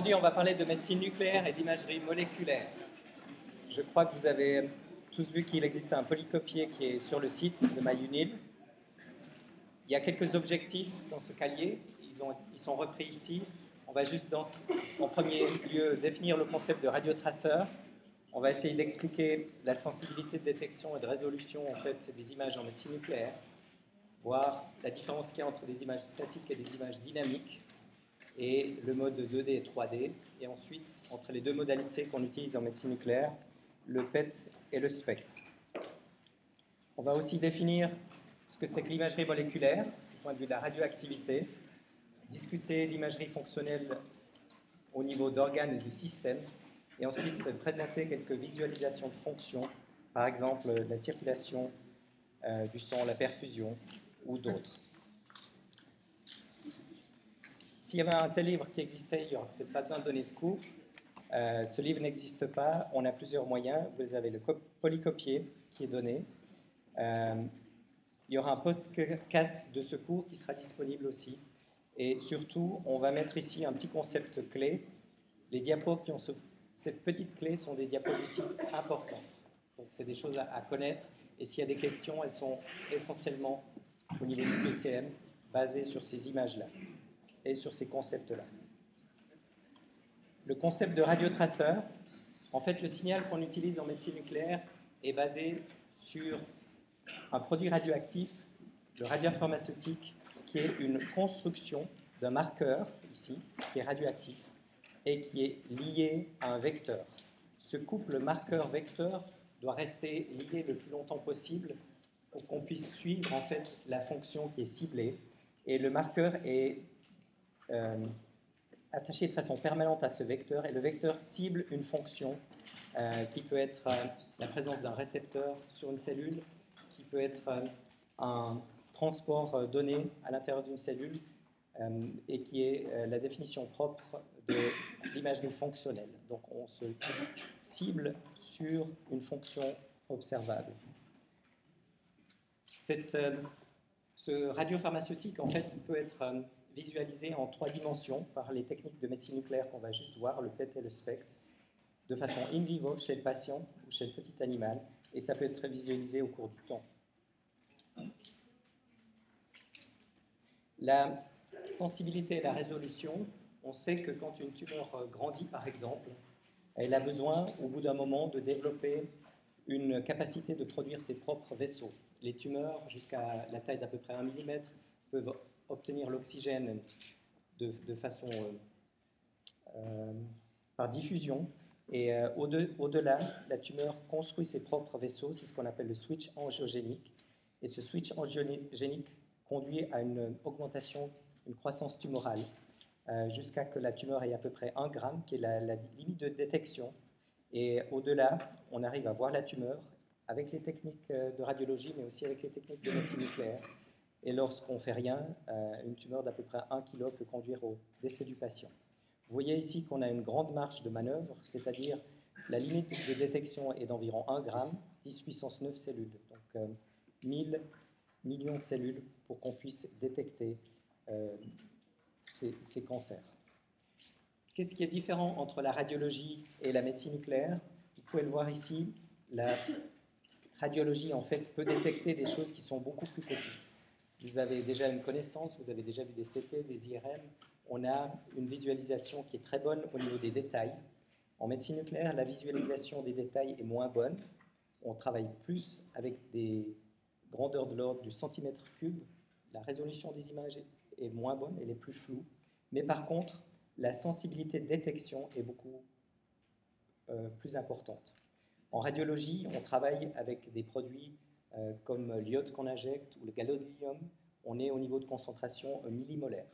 Aujourd'hui, on va parler de médecine nucléaire et d'imagerie moléculaire. Je crois que vous avez tous vu qu'il existe un polycopier qui est sur le site de MyUnil. Il y a quelques objectifs dans ce cahier, ils, ont, ils sont repris ici. On va juste, dans, en premier lieu, définir le concept de radiotraceur. On va essayer d'expliquer la sensibilité de détection et de résolution en fait, des images en médecine nucléaire, voir la différence qu'il y a entre des images statiques et des images dynamiques, et le mode 2D et 3D, et ensuite entre les deux modalités qu'on utilise en médecine nucléaire, le PET et le SPECT. On va aussi définir ce que c'est que l'imagerie moléculaire, du point de vue de la radioactivité, discuter l'imagerie fonctionnelle au niveau d'organes et de systèmes, et ensuite présenter quelques visualisations de fonctions, par exemple la circulation euh, du sang, la perfusion ou d'autres. S'il y avait un tel livre qui existait, il n'y aurait peut-être pas besoin de donner ce cours. Euh, ce livre n'existe pas, on a plusieurs moyens. Vous avez le polycopier qui est donné. Euh, il y aura un podcast de ce cours qui sera disponible aussi. Et surtout, on va mettre ici un petit concept clé. Les diapos qui ont cette petite clé sont des diapositives importantes. Donc, c'est des choses à, connaître. Et s'il y a des questions, elles sont essentiellement au niveau du PCM, basées sur ces images-là sur ces concepts-là. Le concept de radiotraceur, en fait, le signal qu'on utilise en médecine nucléaire est basé sur un produit radioactif, le radiopharmaceutique, qui est une construction d'un marqueur, ici, qui est radioactif, et qui est lié à un vecteur. Ce couple marqueur-vecteur doit rester lié le plus longtemps possible pour qu'on puisse suivre en fait la fonction qui est ciblée. Et le marqueur est attaché de façon permanente à ce vecteur et le vecteur cible une fonction euh, qui peut être euh, la présence d'un récepteur sur une cellule, qui peut être un transport donné à l'intérieur d'une cellule et qui est la définition propre de l'imagerie fonctionnelle. Donc on se cible sur une fonction observable. Ce radiopharmaceutique, en fait, peut être visualisé en trois dimensions par les techniques de médecine nucléaire qu'on va juste voir, le PET et le SPECT, de façon in vivo chez le patient ou chez le petit animal, et ça peut être visualisé au cours du temps. La sensibilité et la résolution, on sait que quand une tumeur grandit, par exemple, elle a besoin, au bout d'un moment, de développer une capacité de produire ses propres vaisseaux. Les tumeurs, jusqu'à la taille d'à peu près 1 mm, peuvent obtenir l'oxygène de, façon euh, euh, par diffusion. Et euh, au-delà, la tumeur construit ses propres vaisseaux, c'est ce qu'on appelle le switch angiogénique. Et ce switch angiogénique conduit à une augmentation, une croissance tumorale, jusqu'à que la tumeur ait à peu près 1 gramme, qui est la, la limite de détection. Et au-delà, on arrive à voir la tumeur avec les techniques de radiologie, mais aussi avec les techniques de médecine nucléaire. Et lorsqu'on ne fait rien, euh, une tumeur d'à peu près 1 kg peut conduire au décès du patient. Vous voyez ici qu'on a une grande marge de manœuvre, c'est-à-dire la limite de détection est d'environ 1 g, 10 puissance 9 cellules, donc 1000 euh, millions de cellules pour qu'on puisse détecter euh, ces, ces, cancers. Qu'est-ce qui est différent entre la radiologie et la médecine nucléaire? Vous pouvez le voir ici, la radiologie en fait peut détecter des choses qui sont beaucoup plus petites vous avez déjà une connaissance, vous avez déjà vu des CT, des IRM. On a une visualisation qui est très bonne au niveau des détails. En médecine nucléaire, la visualisation des détails est moins bonne. On travaille plus avec des grandeurs de l'ordre du centimètre cube. La résolution des images est moins bonne, elle est plus floue. Mais par contre, la sensibilité de détection est beaucoup euh, plus importante. En radiologie, on travaille avec des produits comme l'iode qu'on injecte ou le gadolinium, on est au niveau de concentration euh, millimolaire.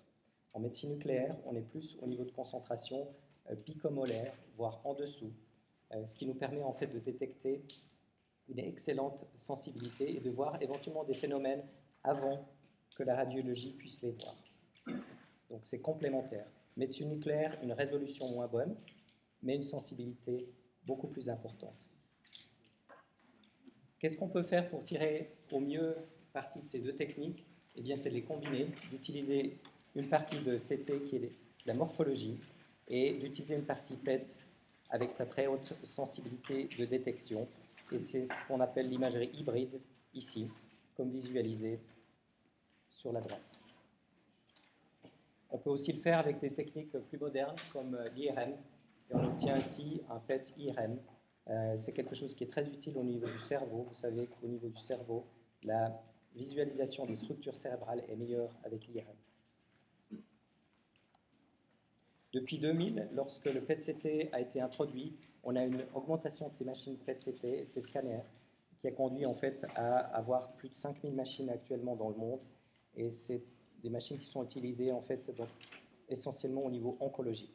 En médecine nucléaire, on est plus au niveau de concentration euh, picomolaire, voire en dessous, ce qui nous permet en fait de détecter une excellente sensibilité et de voir éventuellement des phénomènes avant que la radiologie puisse les voir. Donc c'est complémentaire. Médecine nucléaire, une résolution moins bonne, mais une sensibilité beaucoup plus importante. Qu'est-ce qu'on peut faire pour tirer au mieux parti de ces deux techniques? Eh bien, c'est de les combiner, d'utiliser une partie de CT qui est la morphologie et d'utiliser une partie PET avec sa très haute sensibilité de détection. Et c'est ce qu'on appelle l'imagerie hybride ici, comme visualisé sur la droite. On peut aussi le faire avec des techniques plus modernes comme l'IRM. Et on obtient ici un PET IRM. Euh, c'est quelque chose qui est très utile au niveau du cerveau. Vous savez qu'au niveau du cerveau, la visualisation des structures cérébrales est meilleure avec l'IRM. Depuis 2000, lorsque le PET-CT a été introduit, on a une augmentation de ces machines PET-CT et de ces scanners qui a conduit en fait à avoir plus de 5000 machines actuellement dans le monde. Et c'est des machines qui sont utilisées en fait essentiellement au niveau oncologique.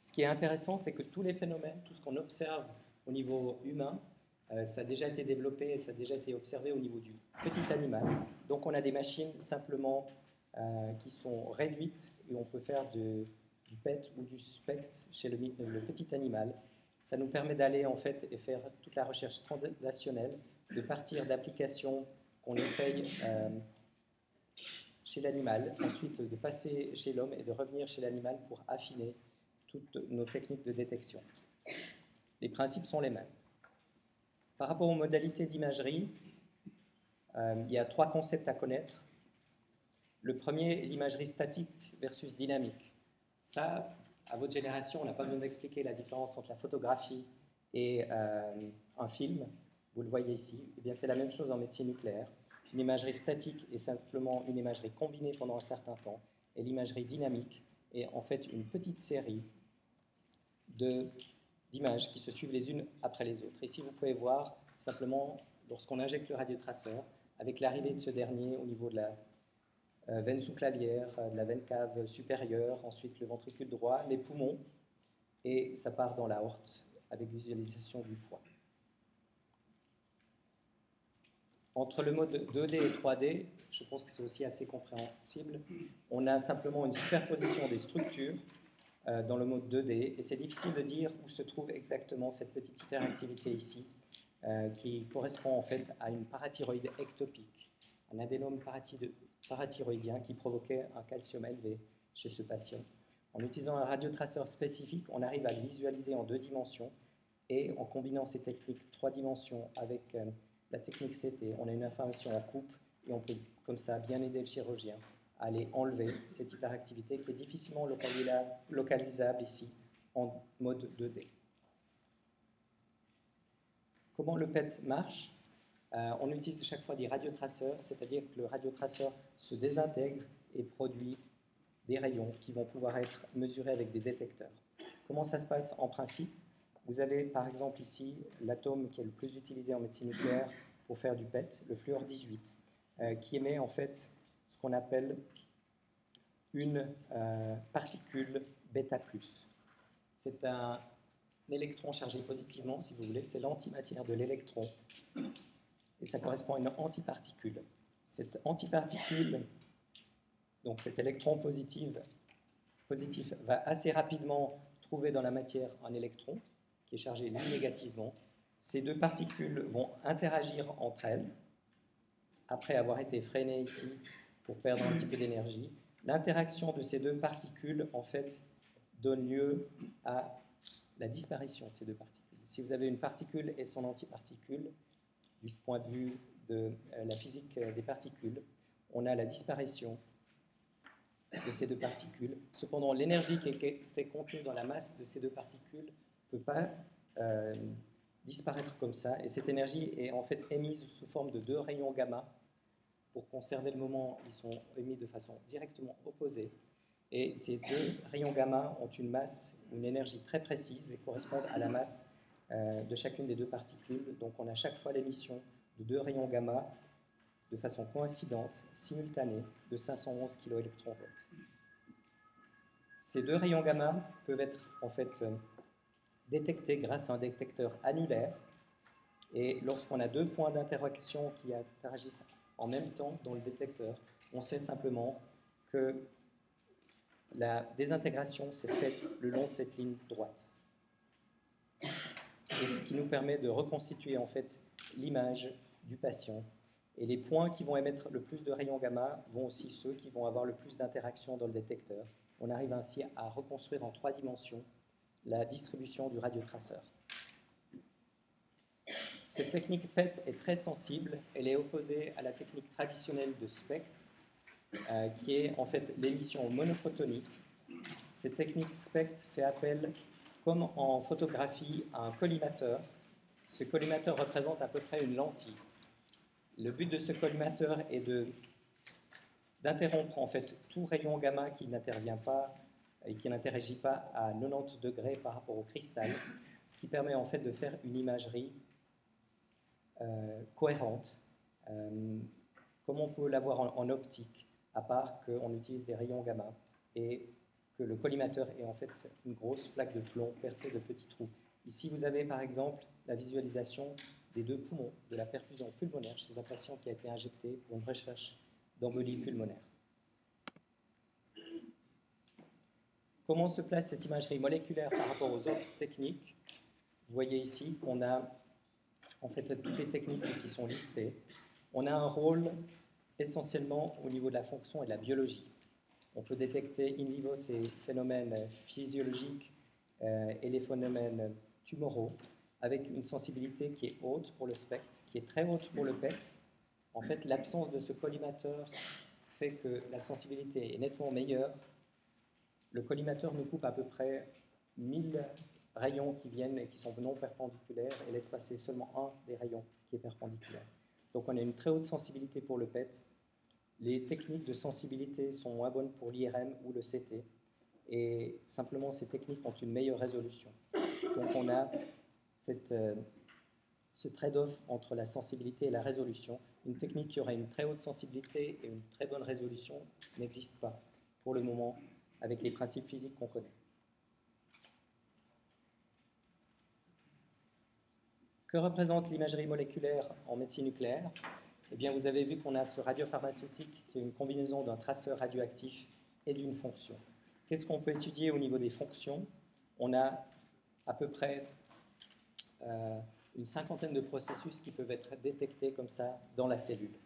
Ce qui est intéressant, c'est que tous les phénomènes, tout ce qu'on observe au niveau humain, euh, ça a déjà été développé et ça a déjà été observé au niveau du petit animal. Donc on a des machines simplement euh, qui sont réduites et on peut faire du PET ou du SPECT chez le, petit animal. Ça nous permet d'aller en fait et faire toute la recherche translationnelle, de partir d'applications qu'on essaye euh, chez l'animal, ensuite de passer chez l'homme et de revenir chez l'animal pour affiner toutes nos techniques de détection. Les principes sont les mêmes. Par rapport aux modalités d'imagerie, euh, il y a trois concepts à connaître. Le premier, l'imagerie statique versus dynamique. Ça, à votre génération, on n'a pas besoin d'expliquer la différence entre la photographie et euh, un film. Vous le voyez ici. Eh bien, c'est la même chose en médecine nucléaire. Une imagerie statique est simplement une imagerie combinée pendant un certain temps, et l'imagerie dynamique est en fait une petite série d'images qui se suivent les unes après les autres. Ici, vous pouvez voir simplement lorsqu'on injecte le radiotraceur, avec l'arrivée de ce dernier au niveau de la euh, veine sous-clavière, euh, de la veine cave supérieure, ensuite le ventricule droit, les poumons, et ça part dans la horte avec visualisation du foie. Entre le mode 2D et 3D, je pense que c'est aussi assez compréhensible, on a simplement une superposition des structures dans le mode 2D, et c'est difficile de dire où se trouve exactement cette petite hyperactivité ici, qui correspond en fait à une parathyroïde ectopique, un adénome parathyroïdien qui provoquait un calcium élevé chez ce patient. En utilisant un radiotraceur spécifique, on arrive à le visualiser en deux dimensions. Et en combinant ces techniques trois dimensions avec euh, la technique CT, on a une information en coupe et on peut comme ça bien aider le chirurgien aller enlever cette hyperactivité qui est difficilement localisable ici en mode 2D. Comment le PET marche? Euh, on utilise chaque fois des radiotraceurs, c'est-à-dire que le radiotraceur se désintègre et produit des rayons qui vont pouvoir être mesurés avec des détecteurs. Comment ça se passe en principe? Vous avez par exemple ici l'atome qui est le plus utilisé en médecine nucléaire pour faire du PET, le fluor 18, euh, qui émet en fait ce qu'on appelle une euh, particule bêta+. C'est un électron chargé positivement, si vous voulez, c'est l'antimatière de l'électron et ça correspond à une antiparticule. Cette antiparticule, donc cet électron positif va assez rapidement trouver dans la matière un électron qui est chargé négativement. Ces deux particules vont interagir entre elles après avoir été freinées ici pour perdre un petit peu d'énergie. L'interaction de ces deux particules, en fait, donne lieu à la disparition de ces deux particules. Si vous avez une particule et son antiparticule, du point de vue de euh, la physique euh, des particules, on a la disparition de ces deux particules. Cependant, l'énergie qui était contenue dans la masse de ces deux particules ne peut pas euh, disparaître comme ça, et cette énergie est en fait émise sous forme de deux rayons gamma. Pour conserver le moment, ils sont émis de façon directement opposée, et ces deux rayons gamma ont une masse, une énergie très précise et correspondent à la masse euh, de chacune des deux particules. Donc on a chaque fois l'émission de deux rayons gamma de façon coïncidente, simultanée, de 511 kV. Ces deux rayons gamma peuvent être en fait détectés grâce à un détecteur annulaire. Et lorsqu'on a deux points d'interaction qui interagissent en même temps dans le détecteur, on sait simplement que la désintégration s'est faite le long de cette ligne droite et ce qui nous permet de reconstituer en fait l'image du patient. Et les points qui vont émettre le plus de rayons gamma vont aussi ceux qui vont avoir le plus d'interactions dans le détecteur. On arrive ainsi à reconstruire en trois dimensions la distribution du radiotraceur. Cette technique PET est très sensible. Elle est opposée à la technique traditionnelle de SPECT, euh, qui est en fait l'émission monophotonique. Cette technique SPECT fait appel, comme en photographie, à un collimateur. Ce collimateur représente à peu près une lentille. Le but de ce collimateur est d'interrompre en fait tout rayon gamma qui n'intervient pas et qui n'interagit pas à 90 degrés par rapport au cristal, ce qui permet en fait de faire une imagerie cohérente, euh, comme on peut l'avoir en, optique, à part qu'on utilise des rayons gamma et que le collimateur est en fait une grosse plaque de plomb percée de petits trous. Ici, vous avez par exemple la visualisation des deux poumons de la perfusion pulmonaire chez un patient qui a été injecté pour une recherche d'embolie pulmonaire. Comment se place cette imagerie moléculaire par rapport aux autres techniques? Vous voyez ici qu'on a en fait toutes les techniques qui sont listées. On a un rôle essentiellement au niveau de la fonction et de la biologie. On peut détecter in vivo ces phénomènes physiologiques euh, et les phénomènes tumoraux avec une sensibilité qui est haute pour le SPECT, qui est très haute pour le PET. En fait, l'absence de ce collimateur fait que la sensibilité est nettement meilleure le collimateur nous coupe à peu près 1000 rayons qui viennent et qui sont non perpendiculaires et laisse passer seulement un des rayons qui est perpendiculaire. Donc on a une très haute sensibilité pour le PET. Les techniques de sensibilité sont moins bonnes pour l'IRM ou le CT. Et simplement, ces techniques ont une meilleure résolution. Donc on a euh, ce trade-off entre la sensibilité et la résolution. Une technique qui aurait une très haute sensibilité et une très bonne résolution n'existe pas pour le moment avec les principes physiques qu'on connaît. Que représente l'imagerie moléculaire en médecine nucléaire? Eh bien, vous avez vu qu'on a ce radiopharmaceutique qui est une combinaison d'un traceur radioactif et d'une fonction. Qu'est-ce qu'on peut étudier au niveau des fonctions? On a à peu près euh, une cinquantaine de processus qui peuvent être détectés comme ça dans la cellule.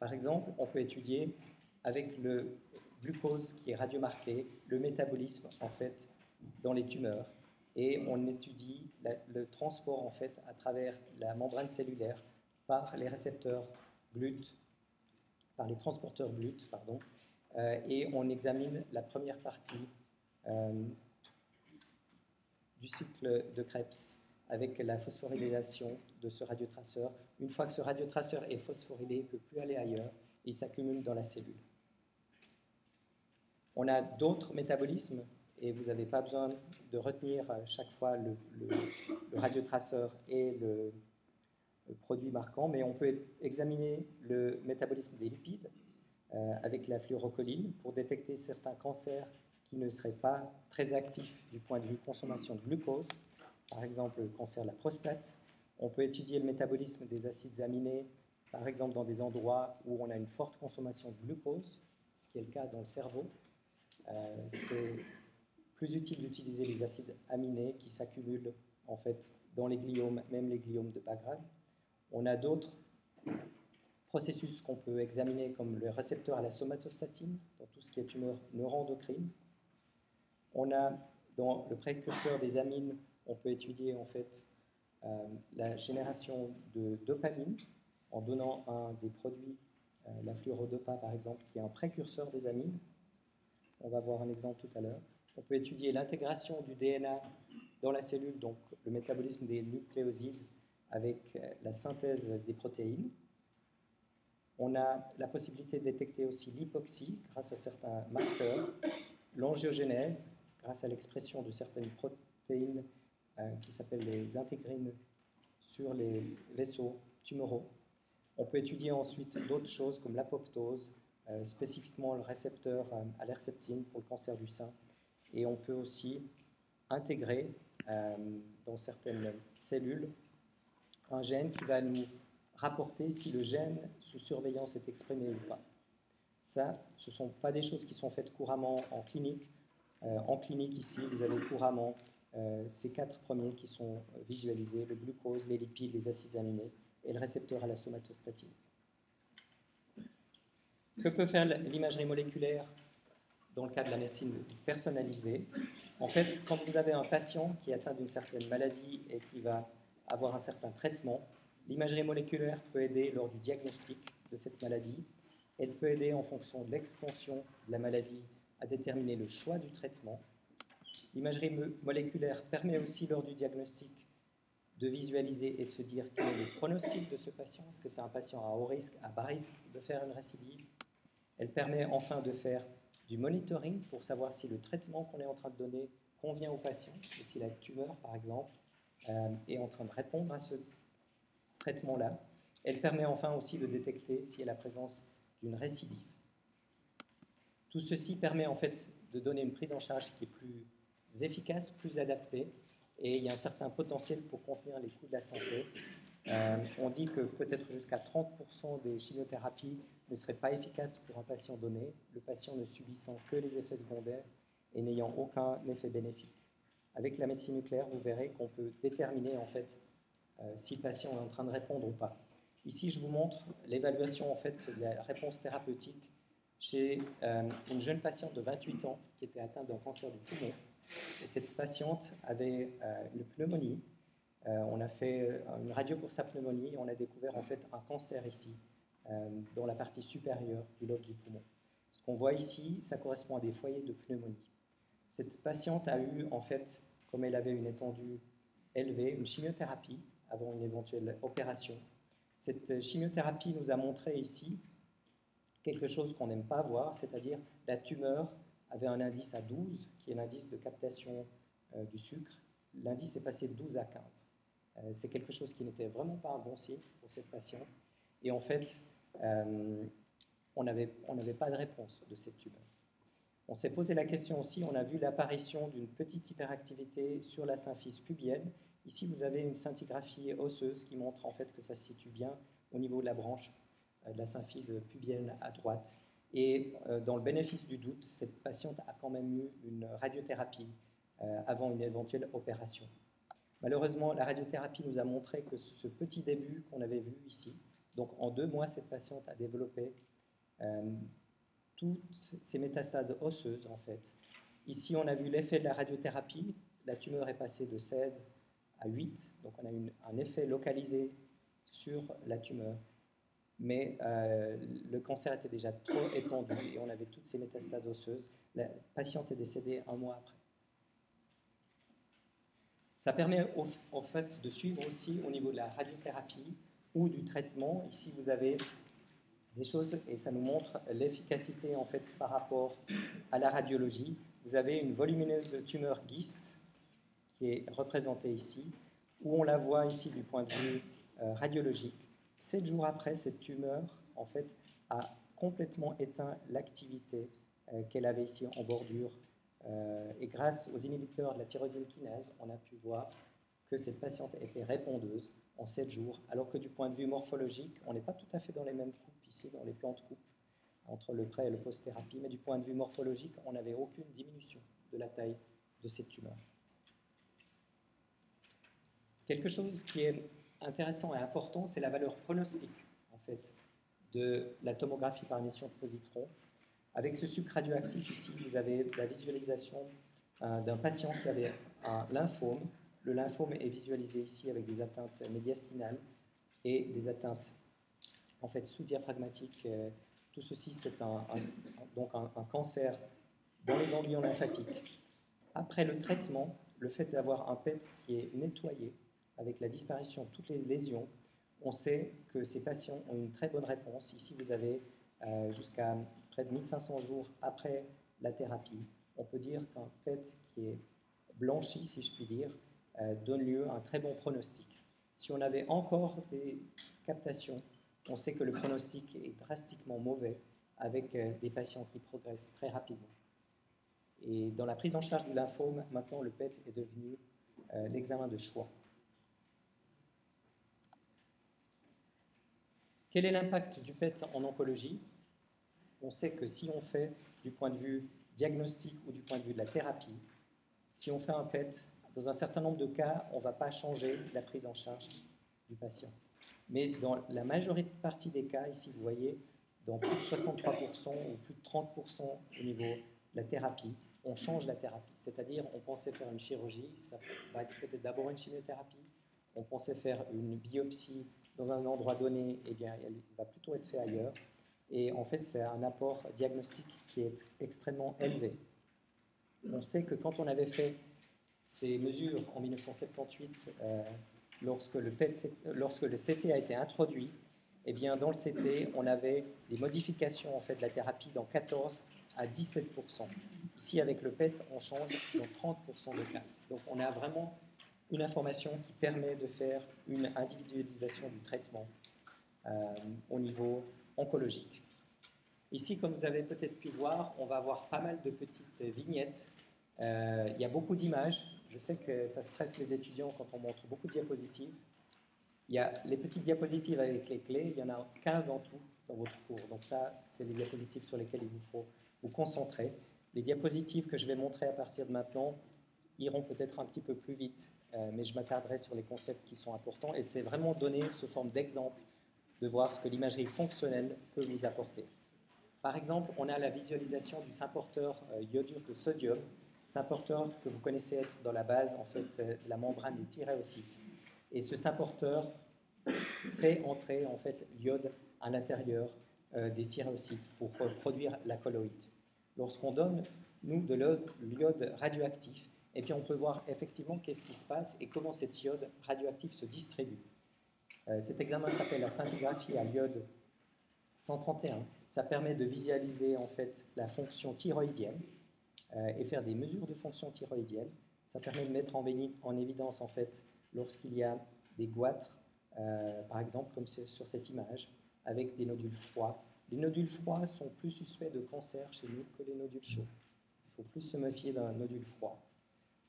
Par exemple, on peut étudier avec le glucose qui est radiomarqué, le métabolisme en fait dans les tumeurs et on étudie le transport en fait à travers la membrane cellulaire par les récepteurs GLUT, par les transporteurs GLUT, pardon, euh, et on examine la première partie euh, du cycle de Krebs avec la phosphorylation de ce radiotraceur. Une fois que ce radiotraceur est phosphorylé, il ne peut plus aller ailleurs, il s'accumule dans la cellule. On a d'autres métabolismes et vous n'avez pas besoin de retenir euh, chaque fois le, radiotraceur et le, produit marquant, mais on peut examiner le métabolisme des lipides euh, avec la fluorocholine pour détecter certains cancers qui ne seraient pas très actifs du point de vue consommation de glucose, par exemple le cancer de la prostate. On peut étudier le métabolisme des acides aminés, par exemple dans des endroits où on a une forte consommation de glucose, ce qui est le cas dans le cerveau. Euh, plus utile d'utiliser les acides aminés qui s'accumulent en fait dans les gliomes, même les gliomes de bas grade. On a d'autres processus qu'on peut examiner comme le récepteur à la somatostatine, dans tout ce qui est tumeur neuroendocrine. On a dans le précurseur des amines, on peut étudier en fait euh, la génération de dopamine en donnant un des produits, euh, la fluorodopa par exemple, qui est un précurseur des amines. On va voir un exemple tout à l'heure. On peut étudier l'intégration du DNA dans la cellule, donc le métabolisme des nucléosides avec euh, la synthèse des protéines. On a la possibilité de détecter aussi l'hypoxie grâce à certains marqueurs, l'angiogénèse grâce à l'expression de certaines protéines euh, qui s'appellent les intégrines sur les vaisseaux tumoraux. On peut étudier ensuite d'autres choses comme l'apoptose, spécifiquement le récepteur euh, à l'herceptine pour le cancer du sein. Et on peut aussi intégrer euh, dans certaines cellules un gène qui va nous rapporter si le gène sous surveillance est exprimé ou pas. Ça, ce ne sont pas des choses qui sont faites couramment en clinique. en clinique, ici, vous avez couramment ces quatre premiers qui sont visualisés, le glucose, les lipides, les acides aminés et le récepteur à la somatostatine. Que peut faire l'imagerie moléculaire dans le cas de la médecine personnalisée? En fait, quand vous avez un patient qui est atteint d'une certaine maladie et qui va avoir un certain traitement, l'imagerie moléculaire peut aider lors du diagnostic de cette maladie. Elle peut aider en fonction de l'extension de la maladie à déterminer le choix du traitement. L'imagerie moléculaire permet aussi lors du diagnostic de visualiser et de se dire quel est le pronostic de ce patient. Est-ce que c'est un patient à haut risque, à bas risque de faire une récidive? Elle permet enfin de faire du monitoring pour savoir si le traitement qu'on est en train de donner convient au patient et si la tumeur, par exemple, euh, est en train de répondre à ce traitement-là. Elle permet enfin aussi de détecter s'il y a la présence d'une récidive. Tout ceci permet en fait de donner une prise en charge qui est plus efficace, plus adaptée, et il y a un certain potentiel pour contenir les coûts de la santé. Euh, on dit que peut-être jusqu'à 30% des chimiothérapies ne seraient pas efficaces pour un patient donné, le patient ne subissant que les effets secondaires et n'ayant aucun effet bénéfique. Avec la médecine nucléaire, vous verrez qu'on peut déterminer en fait euh, si le patient est en train de répondre ou pas. Ici, je vous montre l'évaluation en fait de la réponse thérapeutique chez euh, une jeune patiente de 28 ans qui était atteinte d'un cancer du poumon. Et cette patiente avait euh, une pneumonie. on a fait une radio pour sa pneumonie et on a découvert en fait un cancer ici, dans la partie supérieure du lobe du poumon. Ce qu'on voit ici, ça correspond à des foyers de pneumonie. Cette patiente a eu en fait, comme elle avait une étendue élevée, une chimiothérapie avant une éventuelle opération. Cette chimiothérapie nous a montré ici quelque chose qu'on n'aime pas voir, c'est-à-dire la tumeur avait un indice à 12, qui est l'indice de captation euh, du sucre. L'indice est passé de 12 à 15. Euh, c'est quelque chose qui n'était vraiment pas un bon signe pour cette patiente. Et en fait, euh, on n'avait pas de réponse de cette tumeur. On s'est posé la question aussi, on a vu l'apparition d'une petite hyperactivité sur la symphyse pubienne Ici, vous avez une scintigraphie osseuse qui montre en fait que ça se situe bien au niveau de la branche euh, de la symphyse pubienne à droite. Et euh, dans le bénéfice du doute, cette patiente a quand même eu une radiothérapie avant une éventuelle opération. Malheureusement, la radiothérapie nous a montré que ce petit début qu'on avait vu ici, donc en deux mois, cette patiente a développé toutes ces métastases osseuses en fait. Ici, on a vu l'effet de la radiothérapie. La tumeur est passée de 16 à 8, donc on a une, un effet localisé sur la tumeur. Mais euh, le cancer était déjà trop étendu et on avait toutes ces métastases osseuses. La patiente est décédée un mois après. Ça permet au, fait de suivre aussi au niveau de la radiothérapie ou du traitement. Ici, vous avez des choses et ça nous montre l'efficacité en fait par rapport à la radiologie. Vous avez une volumineuse tumeur GIST qui est représentée ici, où on la voit ici du point de vue euh, radiologique. Sept jours après, cette tumeur, en fait, a complètement éteint l'activité euh, qu'elle avait ici en bordure. Euh, et grâce aux inhibiteurs de la tyrosine kinase, on a pu voir que cette patiente était répondeuse en 7 jours, alors que du point de vue morphologique, on n'est pas tout à fait dans les mêmes coupes ici, dans les plans de coupe, entre le pré et le post-thérapie, mais du point de vue morphologique, on n'avait aucune diminution de la taille de cette tumeur. Quelque chose qui est intéressant et important, c'est la valeur pronostique en fait, de la tomographie par émission de positrons. Avec ce sucre radioactif ici, vous avez la visualisation euh, d'un patient qui avait un lymphome. Le lymphome est visualisé ici avec des atteintes médiastinales et des atteintes en fait sous-diaphragmatiques. Euh, tout ceci, c'est un, donc un, cancer dans les ganglions lymphatiques. Après le traitement, le fait d'avoir un PET qui est nettoyé, avec la disparition de toutes les lésions, on sait que ces patients ont une très bonne réponse. Ici, vous avez euh, jusqu'à près de 1500 jours après la thérapie. On peut dire qu'un PET qui est blanchi, si je puis dire, donne lieu à un très bon pronostic. Si on avait encore des captations, on sait que le pronostic est drastiquement mauvais avec euh, des patients qui progressent très rapidement. Et dans la prise en charge du lymphome, maintenant le PET est devenu l'examen de choix. Quel est l'impact du PET en oncologie? On sait que si on fait du point de vue diagnostic ou du point de vue de la thérapie, si on fait un PET, dans un certain nombre de cas, on ne va pas changer la prise en charge du patient. Mais dans la majorité partie des cas, ici vous voyez, dans plus de 63% ou plus de 30% au niveau la thérapie, on change la thérapie. C'est-à-dire, on pensait faire une chirurgie, ça va être peut-être d'abord une chimiothérapie. On pensait faire une biopsie dans un endroit donné, eh bien, elle va plutôt être faite ailleurs. Et en fait, c'est un apport diagnostique qui est extrêmement élevé. On sait que quand on avait fait ces mesures en 1978, euh, lorsque, le PET, lorsque le CT a été introduit, eh bien, dans le CT, on avait des modifications en fait, de la thérapie dans 14 à 17 Ici, avec le PET, on change dans 30 de cas. Donc, on a vraiment une information qui permet de faire une individualisation du traitement euh, au niveau oncologique. Ici, comme vous avez peut-être pu voir, on va avoir pas mal de petites vignettes. Euh, il y a beaucoup d'images. Je sais que ça stresse les étudiants quand on montre beaucoup de diapositives. Il y a les petites diapositives avec les clés, il y en a 15 en tout dans votre cours. Donc ça, c'est les diapositives sur lesquelles il vous faut vous concentrer. Les diapositives que je vais montrer à partir de maintenant iront peut-être un petit peu plus vite, euh, mais je m'attarderai sur les concepts qui sont importants. Et c'est vraiment donner sous forme d'exemple de voir ce que l'imagerie fonctionnelle peut vous apporter. Par exemple, on a la visualisation du symporteur euh, iodure de sodium, symporteur que vous connaissez être dans la base en fait, euh, la membrane des thyréocytes. Et ce symporteur fait entrer en fait l'iode à l'intérieur euh, des thyréocytes pour produire la colloïde. Lorsqu'on donne, nous, de l'iode radioactif, et puis on peut voir effectivement qu'est-ce qui se passe et comment cet iode radioactif se distribue. Euh, cet examen s'appelle la scintigraphie à l'iode 131. Ça permet de visualiser en fait la fonction thyroïdienne et faire des mesures de fonction thyroïdienne. Ça permet de mettre en, en évidence en fait lorsqu'il y a des goitres, par exemple comme sur cette image, avec des nodules froids. Les nodules froids sont plus suspects de cancer chez nous que les nodules chauds. Il faut plus se méfier d'un nodule froid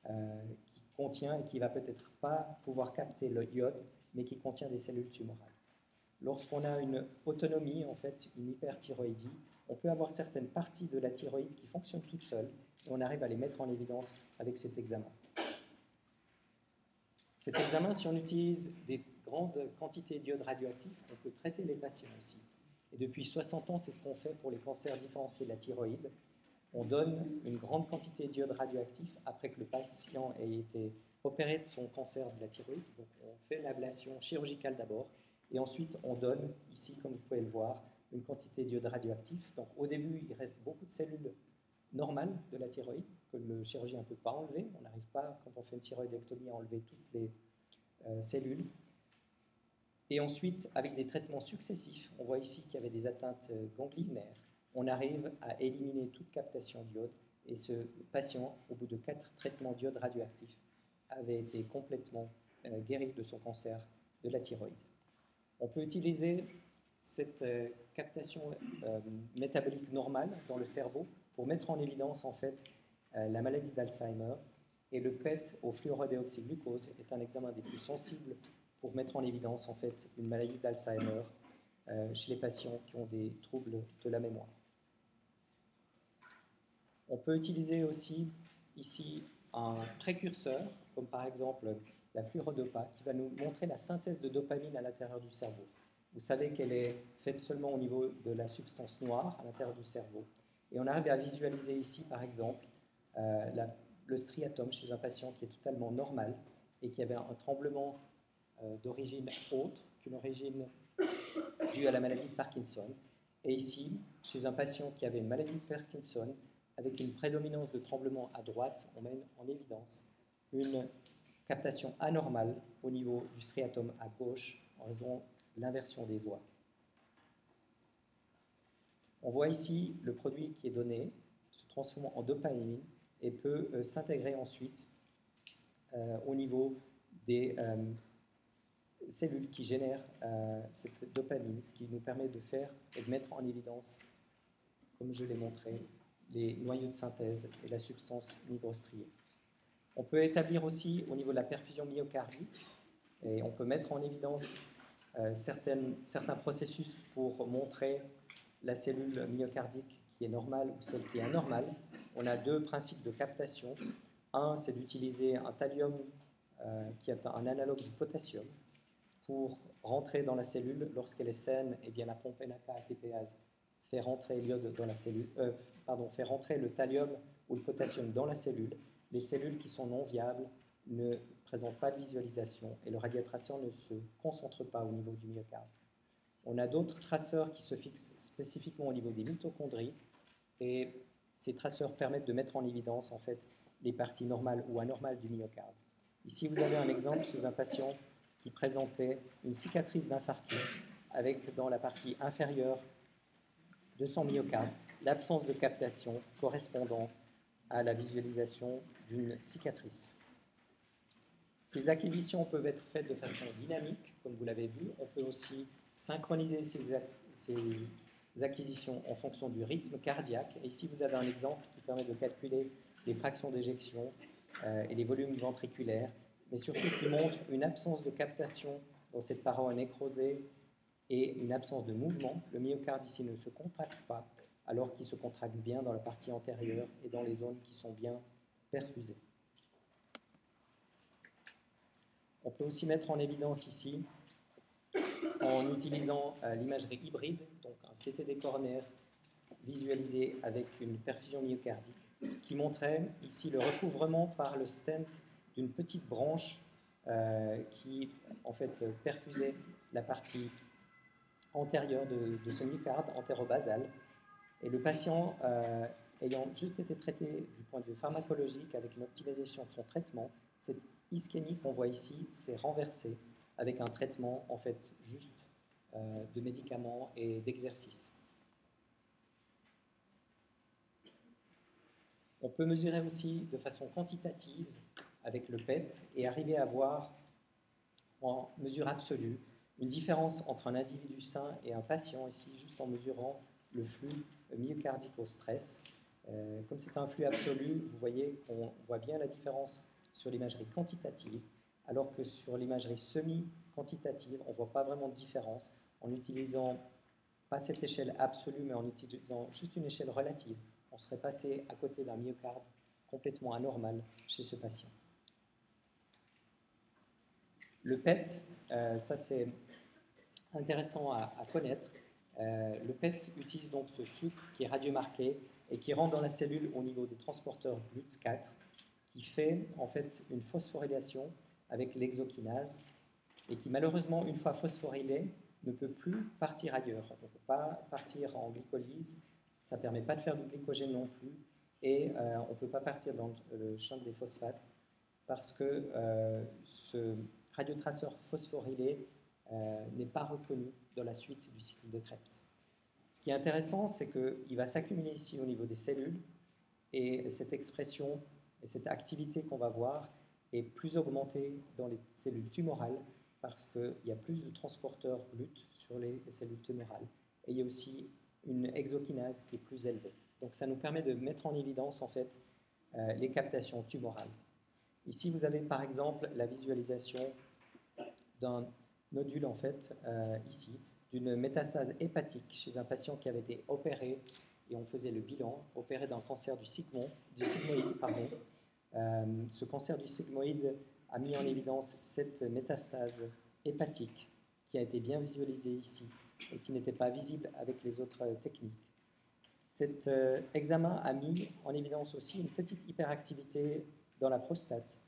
euh, qui contient et qui va peut-être pas pouvoir capter le iode, mais qui contient des cellules tumorales. Lorsqu'on a une autonomie, en fait, une hyperthyroïdie, on peut avoir certaines parties de la thyroïde qui fonctionnent toutes seules on arrive à les mettre en évidence avec cet examen. Cet examen, si on utilise des grandes quantités d'iode radioactif, on peut traiter les patients aussi. Et depuis 60 ans, c'est ce qu'on fait pour les cancers différenciés de la thyroïde. On donne une grande quantité d'iode radioactif après que le patient ait été opéré de son cancer de la thyroïde. Donc on fait l'ablation chirurgicale d'abord, et ensuite on donne, ici comme vous pouvez le voir, une quantité d'iode radioactif. Donc au début, il reste beaucoup de cellules normales de la thyroïde que le chirurgien ne peut pas enlever. On n'arrive pas, quand on fait une thyroïdectomie, à enlever toutes les euh, cellules. Et ensuite, avec des traitements successifs, on voit ici qu'il y avait des atteintes euh, ganglionnaires, on arrive à éliminer toute captation d'iode. Et ce patient, au bout de quatre traitements d'iode radioactif, avait été complètement euh, guéri de son cancer de la thyroïde. On peut utiliser cette captation métabolique normale dans le cerveau pour mettre en évidence en fait la maladie d'Alzheimer. Et le PET au fluorodéoxyglucose est un examen des plus sensibles pour mettre en évidence en fait une maladie d'Alzheimer euh, chez les patients qui ont des troubles de la mémoire. On peut utiliser aussi ici un précurseur, comme par exemple la fluorodopa, qui va nous montrer la synthèse de dopamine à l'intérieur du cerveau. Vous savez qu'elle est faite seulement au niveau de la substance noire à l'intérieur du cerveau. Et on arrive à visualiser ici, par exemple, euh, le striatum chez un patient qui est totalement normal et qui avait un tremblement euh, d'origine autre qu'une origine due à la maladie de Parkinson. Et ici, chez un patient qui avait une maladie de Parkinson, avec une prédominance de tremblement à droite, on mène en évidence une captation anormale au niveau du striatum à gauche en raison de l'inversion des voies. On voit ici le produit qui est donné se transformant en dopamine et peut euh, s'intégrer ensuite euh, au niveau des cellules qui génèrent euh, cette dopamine, ce qui nous permet de faire et de mettre en évidence, comme je l'ai montré, les noyaux de synthèse et la substance microstriée. On peut établir aussi au niveau de la perfusion myocardique, et on peut mettre en évidence euh, certains processus pour montrer la cellule myocardique qui est normale ou celle qui est anormale. On a deux principes de captation. Un, c'est d'utiliser un thallium euh, qui est un analogue du potassium, pour rentrer dans la cellule lorsqu'elle est saine, et eh bien la pompe NAK-ATPase fait rentrer l'iode dans la cellule, euh, le thallium ou le potassium dans la cellule. Les cellules qui sont non viables ne présentent pas de visualisation et le radiotraceur ne se concentre pas au niveau du myocarde. On a d'autres traceurs qui se fixent spécifiquement au niveau des mitochondries et ces traceurs permettent de mettre en évidence en fait les parties normales ou anormales du myocarde. Ici, vous avez un exemple chez un patient qui présentait une cicatrice d'infarctus avec dans la partie inférieure de son myocarde l'absence de captation correspondant à la visualisation d'une cicatrice. Ces acquisitions peuvent être faites de façon dynamique, comme vous l'avez vu. On peut aussi synchroniser ces, acquisitions en fonction du rythme cardiaque. Ici, vous avez un exemple qui permet de calculer les fractions d'éjection euh, et les volumes ventriculaires, mais surtout qui montre une absence de captation dans cette paroi nécrosée et une absence de mouvement. Le myocarde ici ne se contracte pas, alors qu'il se contracte bien dans la partie antérieure et dans les zones qui sont bien perfusées. On peut aussi mettre en évidence ici, en utilisant euh, l'imagerie hybride, donc un CTD coronaire visualisé avec une perfusion myocardique, qui montrait ici le recouvrement par le stent d'une petite branche euh, qui en fait perfusait la partie antérieure de, de ce myocarde, antérobasal. Et le patient, euh, ayant juste été traité du point de vue pharmacologique avec une optimisation de son traitement, cette ischémie qu'on voit ici s'est renversée avec un traitement en fait juste euh, de médicaments et d'exercices. On peut mesurer aussi de façon quantitative avec le PET et arriver à voir en mesure absolue une différence entre un individu sain et un patient ici juste en mesurant le flux myocardique au stress. Euh, comme c'est un flux absolu, vous voyez qu'on voit bien la différence sur l'imagerie quantitative, alors que sur l'imagerie semi-quantitative, on ne voit pas vraiment de différence en utilisant pas cette échelle absolue, mais en utilisant juste une échelle relative. On serait passé à côté d'un myocarde complètement anormal chez ce patient. Le PET, euh, ça c'est intéressant à, connaître. Euh, le PET utilise donc ce sucre qui est radiomarqué et qui rentre dans la cellule au niveau des transporteurs GLUT4, qui fait en fait une phosphorylation avec l'exokinase et qui malheureusement, une fois phosphorylé, ne peut plus partir ailleurs. On ne peut pas partir en glycolyse, ça ne permet pas de faire du glycogène non plus, et euh, on ne peut pas partir dans le champ des phosphates parce que euh, ce radiotraceur phosphorylé euh, n'est pas reconnu dans la suite du cycle de Krebs. Ce qui est intéressant, c'est qu'il va s'accumuler ici au niveau des cellules, et cette expression et cette activité qu'on va voir est plus augmentée dans les cellules tumorales parce qu'il y a plus de transporteurs GLUT sur les cellules tumorales. Et il y a aussi une exokinase qui est plus élevée. Donc ça nous permet de mettre en évidence en fait euh, les captations tumorales. Ici, vous avez par exemple la visualisation d'un nodule en fait euh, ici d'une métastase hépatique chez un patient qui avait été opéré et on faisait le bilan, opéré d'un cancer du, sigmoïde. Euh, ce cancer du sigmoïde a mis en évidence cette métastase hépatique qui a été bien visualisée ici et qui n'était pas visible avec les autres techniques. Cet euh, examen a mis en évidence aussi une petite hyperactivité dans la prostate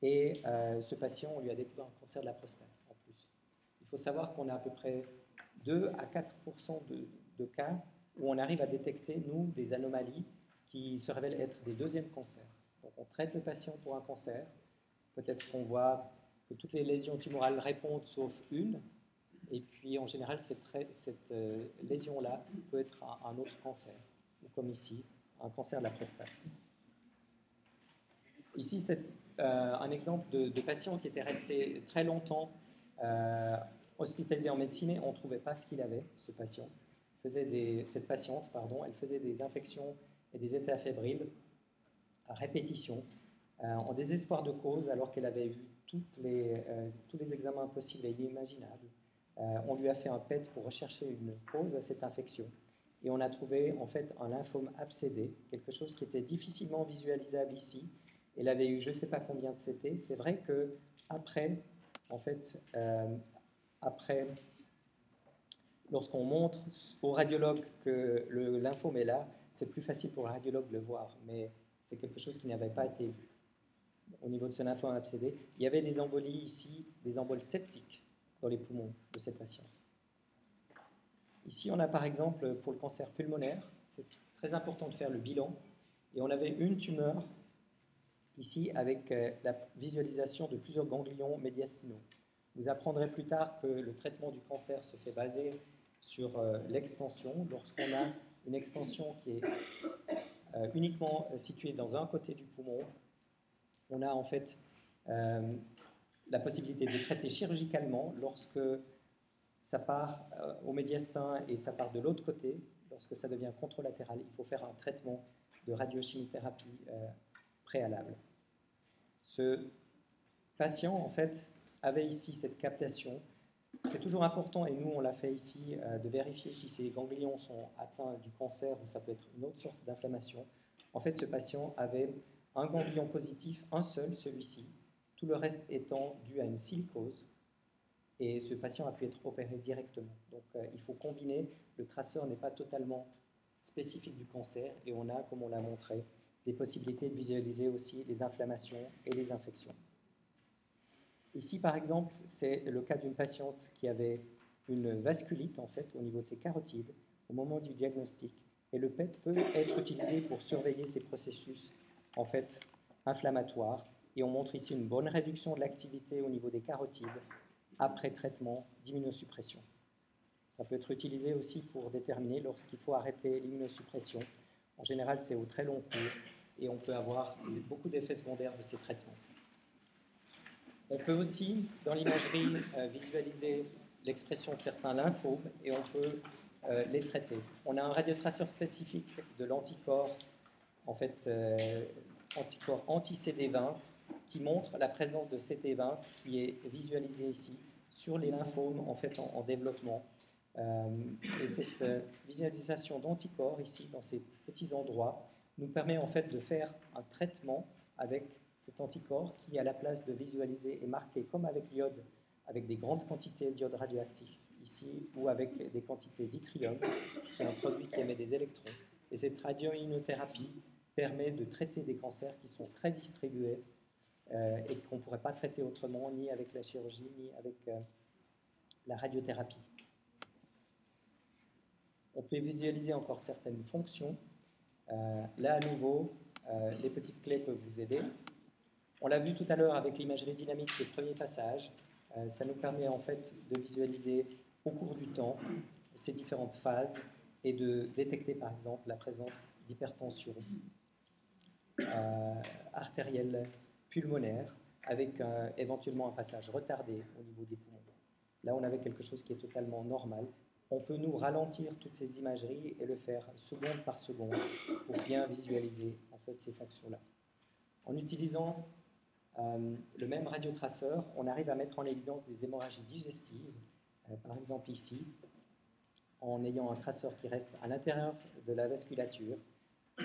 et euh, ce patient, on lui a découvert un cancer de la prostate en plus. Il faut savoir qu'on a à peu près 2 à 4% de, cas où on arrive à détecter, nous, des anomalies qui se révèlent être des deuxièmes cancers. On traite le patient pour un cancer, peut-être qu'on voit que toutes les lésions tumorales répondent sauf une, et puis en général cette, euh, lésion-là peut être un, autre cancer, ou comme ici, un cancer de la prostate. Ici, c'est euh, un exemple de, patient qui était resté très longtemps euh, hospitalisé en médecine, on ne trouvait pas ce qu'il avait, ce patient. Cette patiente, pardon, elle faisait des infections et des états fébriles à répétition, euh, en désespoir de cause, alors qu'elle avait eu toutes les, euh, tous les examens possibles et inimaginables. Euh, on lui a fait un PET pour rechercher une cause à cette infection. Et on a trouvé en fait un lymphome abcédé, quelque chose qui était difficilement visualisable ici. Elle avait eu je ne sais pas combien de CT. C'est vrai que après, en fait, après lorsqu'on montre au radiologue que le lymphome est là, c'est plus facile pour le radiologue de le voir, mais c'est quelque chose qui n'avait pas été vu. Au niveau de ce lymphome abcédé, il y avait des embolies ici, des emboles septiques dans les poumons de cette patiente. Ici, on a par exemple pour le cancer pulmonaire, c'est très important de faire le bilan, et on avait une tumeur ici avec euh, la visualisation de plusieurs ganglions médiastinaux. Vous apprendrez plus tard que le traitement du cancer se fait baser sur euh, l'extension. Lorsqu'on a une extension qui est uniquement située dans un côté du poumon, on a en fait la possibilité de traiter chirurgicalement lorsque ça part au médiastin et ça part de l'autre côté. Lorsque ça devient contralatéral, il faut faire un traitement de radiochimiothérapie préalable. Ce patient, en fait, avait ici cette captation. C'est toujours important, et nous on l'a fait ici, euh, de vérifier si ces ganglions sont atteints du cancer ou ça peut être une autre sorte d'inflammation. En fait, ce patient avait un ganglion positif, un seul, celui-ci, tout le reste étant dû à une silicose. Et ce patient a pu être opéré directement. Donc euh, il faut combiner, le traceur n'est pas totalement spécifique du cancer, et on a, comme on l'a montré, des possibilités de visualiser aussi les inflammations et les infections. Ici, par exemple, c'est le cas d'une patiente qui avait une vasculite en fait au niveau de ses carotides au moment du diagnostic. Et le PET peut être utilisé pour surveiller ces processus en fait inflammatoires. Et on montre ici une bonne réduction de l'activité au niveau des carotides après traitement d'immunosuppression. Ça peut être utilisé aussi pour déterminer lorsqu'il faut arrêter l'immunosuppression. En général, c'est au très long cours et on peut avoir beaucoup d'effets secondaires de ces traitements. On peut aussi, dans l'imagerie, euh, visualiser l'expression de certains lymphomes et on peut euh, les traiter. On a un radiotraceur spécifique de l'anticorps, en fait, euh, anticorps anti-CD20, qui montre la présence de CD20 qui est visualisé ici sur les lymphomes en fait en développement. et cette visualisation d'anticorps ici dans ces petits endroits nous permet en fait de faire un traitement avec cet anticorps qui, à la place de visualiser, est marqué comme avec l'iode, avec des grandes quantités d'iode radioactif ici, ou avec des quantités d'yttrium, qui est un produit qui émet des électrons. Et cette radioimmunothérapie permet de traiter des cancers qui sont très distribués euh, et qu'on ne pourrait pas traiter autrement, ni avec la chirurgie, ni avec euh, la radiothérapie. On peut visualiser encore certaines fonctions euh, là, à nouveau, les petites clés peuvent vous aider. On l'a vu tout à l'heure avec l'imagerie dynamique le premier passage. Euh, ça nous permet en fait de visualiser au cours du temps ces différentes phases et de détecter par exemple la présence d'hypertension artérielle pulmonaire avec éventuellement un passage retardé au niveau des poumons. Là, on avait quelque chose qui est totalement normal on peut nous ralentir toutes ces imageries et le faire seconde par seconde pour bien visualiser en fait ces fonctions-là. En utilisant euh, le même radiotraceur, on arrive à mettre en évidence des hémorragies digestives, euh, par exemple ici, en ayant un traceur qui reste à l'intérieur de la vasculature.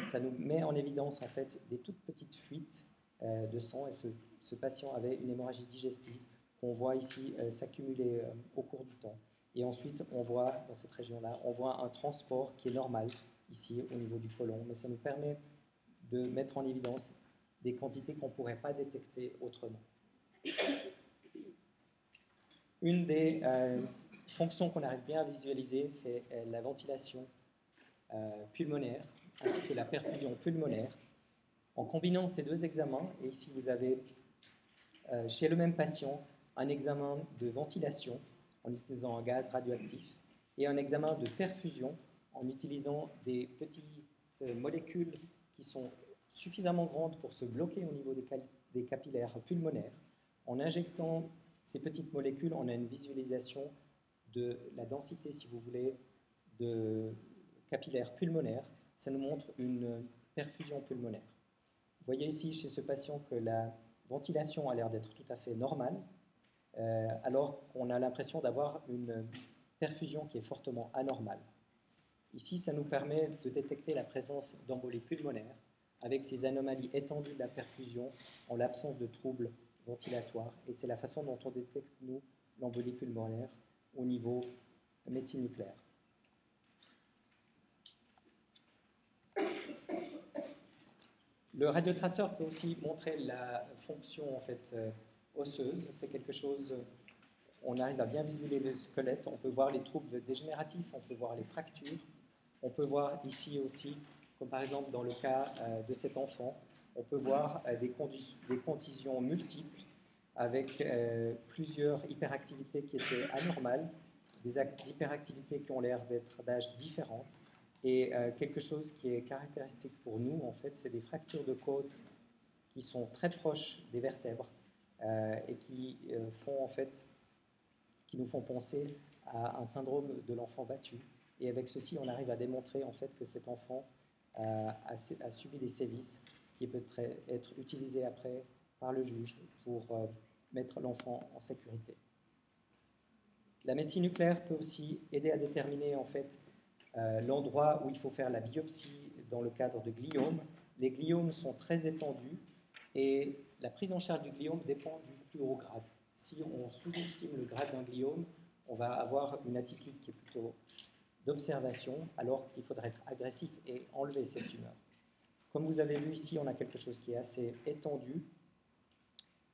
Ça nous met en évidence en fait des toutes petites fuites euh, de sang et ce, patient avait une hémorragie digestive qu'on voit ici s'accumuler au cours du temps. Et ensuite, on voit dans cette région-là, on voit un transport qui est normal ici au niveau du côlon, mais ça nous permet de mettre en évidence des quantités qu'on ne pourrait pas détecter autrement. Une des euh, fonctions qu'on arrive bien à visualiser, c'est euh, la ventilation euh, pulmonaire ainsi que la perfusion pulmonaire. En combinant ces deux examens, et ici vous avez chez le même patient un examen de ventilation en utilisant un gaz radioactif et un examen de perfusion en utilisant des petites molécules qui sont suffisamment grandes pour se bloquer au niveau des, capillaires pulmonaires. En injectant ces petites molécules, on a une visualisation de la densité, si vous voulez, de capillaires pulmonaires. Ça nous montre une perfusion pulmonaire. Vous voyez ici chez ce patient que la ventilation a l'air d'être tout à fait normale, euh, alors qu'on a l'impression d'avoir une perfusion qui est fortement anormale. Ici, ça nous permet de détecter la présence d'embolie pulmonaire avec ces anomalies étendues de la perfusion en l'absence de troubles ventilatoires. Et c'est la façon dont on détecte, nous, l'embolie pulmonaire au niveau médecine nucléaire. Le radiotraceur peut aussi montrer la fonction en fait euh, osseuse. C'est quelque chose, on arrive à bien visualiser le squelette, on peut voir les troubles dégénératifs, on peut voir les fractures, on peut voir ici aussi, comme par exemple dans le cas euh, de cet enfant, on peut voir euh, des, des contusions multiples avec plusieurs hyperactivités qui étaient anormales, des hyperactivités qui ont l'air d'être d'âge différentes et euh, quelque chose qui est caractéristique pour nous, en fait, c'est des fractures de côte qui sont très proches des vertèbres euh, et qui euh, font en fait, qui nous font penser à un syndrome de l'enfant battu. Et avec ceci, on arrive à démontrer en fait que cet enfant a, subi des sévices, ce qui peut être utilisé après par le juge pour mettre l'enfant en sécurité. La médecine nucléaire peut aussi aider à déterminer en fait euh, l'endroit où il faut faire la biopsie dans le cadre de gliomes. Les gliomes sont très étendus et la prise en charge du gliome dépend du plus haut grade. Si on sous-estime le grade d'un gliome, on va avoir une attitude qui est plutôt d'observation, alors qu'il faudrait être agressif et enlever cette tumeur. Comme vous avez vu ici, on a quelque chose qui est assez étendu.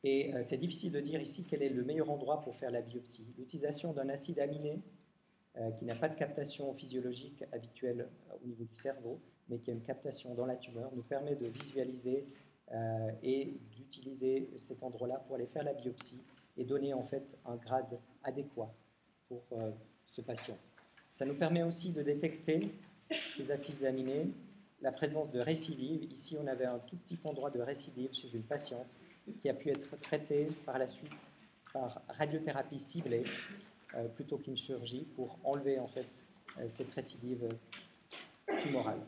Et euh, c'est difficile de dire ici quel est le meilleur endroit pour faire la biopsie. L'utilisation d'un acide aminé euh, qui n'a pas de captation physiologique habituelle euh, au niveau du cerveau, mais qui a une captation dans la tumeur, nous permet de visualiser et d'utiliser cet endroit-là pour aller faire la biopsie et donner en fait un grade adéquat pour ce patient. Ça nous permet aussi de détecter ces acides la présence de récidive. Ici, on avait un tout petit endroit de récidive chez une patiente qui a pu être traitée par la suite par radiothérapie ciblée euh, plutôt qu'une chirurgie pour enlever en fait euh, cette récidive tumorale.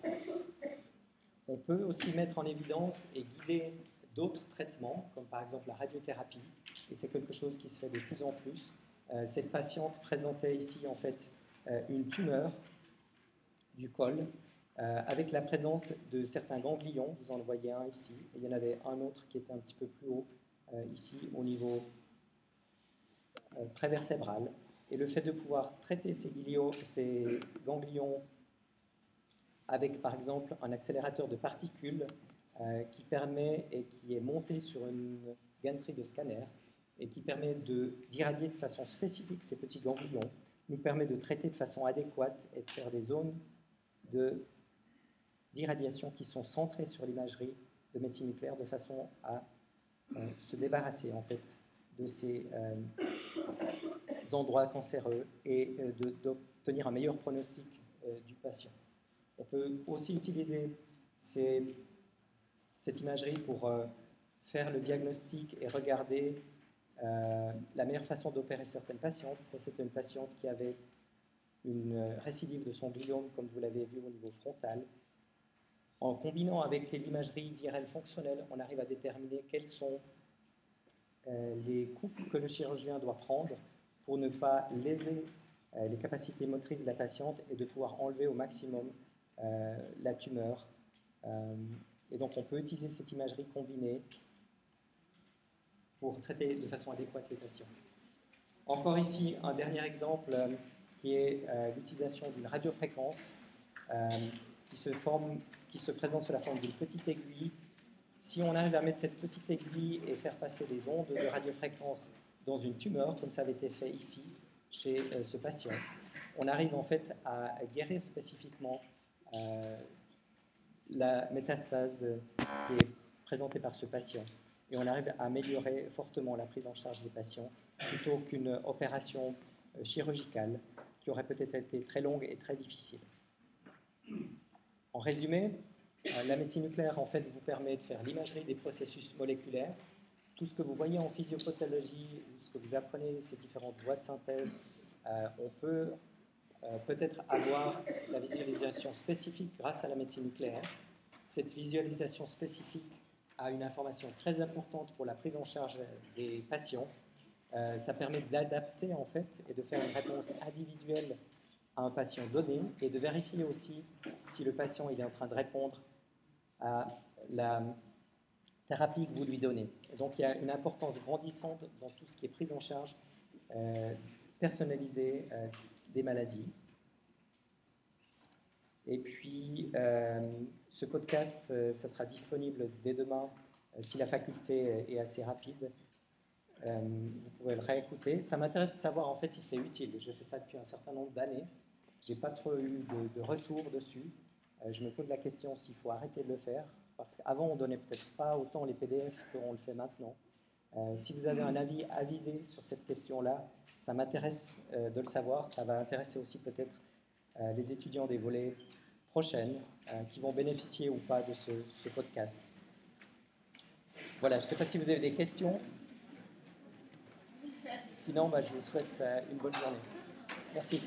On peut aussi mettre en évidence et guider d'autres traitements, comme par exemple la radiothérapie, et c'est quelque chose qui se fait de plus en plus. Euh, cette patiente présentait ici en fait une tumeur du col avec la présence de certains ganglions. Vous en voyez un ici, il y en avait un autre qui était un petit peu plus haut ici au niveau prévertébral. Et le fait de pouvoir traiter ces, ganglions avec, par exemple, un accélérateur de particules euh, qui permet et qui est monté sur une gantry de scanner et qui permet d'irradier de, façon spécifique ces petits ganglions, nous permet de traiter de façon adéquate et de faire des zones d'irradiation qui sont centrées sur l'imagerie de médecine nucléaire de façon à euh, se débarrasser en fait de ces euh, endroits cancéreux et euh, d'obtenir un meilleur pronostic euh, du patient. On peut aussi utiliser cette imagerie pour faire le diagnostic et regarder la meilleure façon d'opérer certaines patientes. C'était une patiente qui avait une récidive de son gliome, comme vous l'avez vu au niveau frontal. En combinant avec l'imagerie d'IRL fonctionnelle, on arrive à déterminer quels sont les coupes que le chirurgien doit prendre pour ne pas léser euh, les capacités motrices de la patiente et de pouvoir enlever au maximum euh, la tumeur. Euh, et donc on peut utiliser cette imagerie combinée pour traiter de façon adéquate les patients. Encore ici, un dernier exemple qui est l'utilisation d'une radiofréquence qui, se forme, qui se présente sous la forme d'une petite aiguille. Si on arrive à mettre cette petite aiguille et faire passer des ondes de radiofréquence dans une tumeur, comme ça avait été fait ici chez euh, ce patient. On arrive en fait à guérir spécifiquement euh, la métastase qui est présentée par ce patient. Et on arrive à améliorer fortement la prise en charge des patients plutôt qu'une opération euh, chirurgicale qui aurait peut-être été très longue et très difficile. En résumé, la médecine nucléaire en fait vous permet de faire l'imagerie des processus moléculaires tout ce que vous voyez en physiopathologie, ce que vous apprenez, ces différentes voies de synthèse, euh, on peut euh, peut-être avoir la visualisation spécifique grâce à la médecine nucléaire. Cette visualisation spécifique a une information très importante pour la prise en charge des patients. Euh, ça permet d'adapter en fait et de faire une réponse individuelle à un patient donné et de vérifier aussi si le patient il est en train de répondre à la thérapie que vous lui donnez. donc il y a une importance grandissante dans tout ce qui est prise en charge euh, personnalisée, euh, des maladies. Et puis, ce podcast, ça sera disponible dès demain si la faculté est assez rapide. vous pouvez le réécouter. Ça m'intéresse de savoir en fait si c'est utile. Je fais ça depuis un certain nombre d'années. J'ai pas trop eu de, de retour dessus. je me pose la question s'il faut arrêter de le faire parce qu'avant on donnait peut-être pas autant les PDF qu'on le fait maintenant. Euh, si vous avez un avis avisé sur cette question-là, ça m'intéresse euh, de le savoir. Ça va intéresser aussi peut-être euh, les étudiants des volets prochaines qui vont bénéficier ou pas de ce, podcast. Voilà, je ne sais pas si vous avez des questions. Sinon, bah, je vous souhaite une bonne journée. Merci.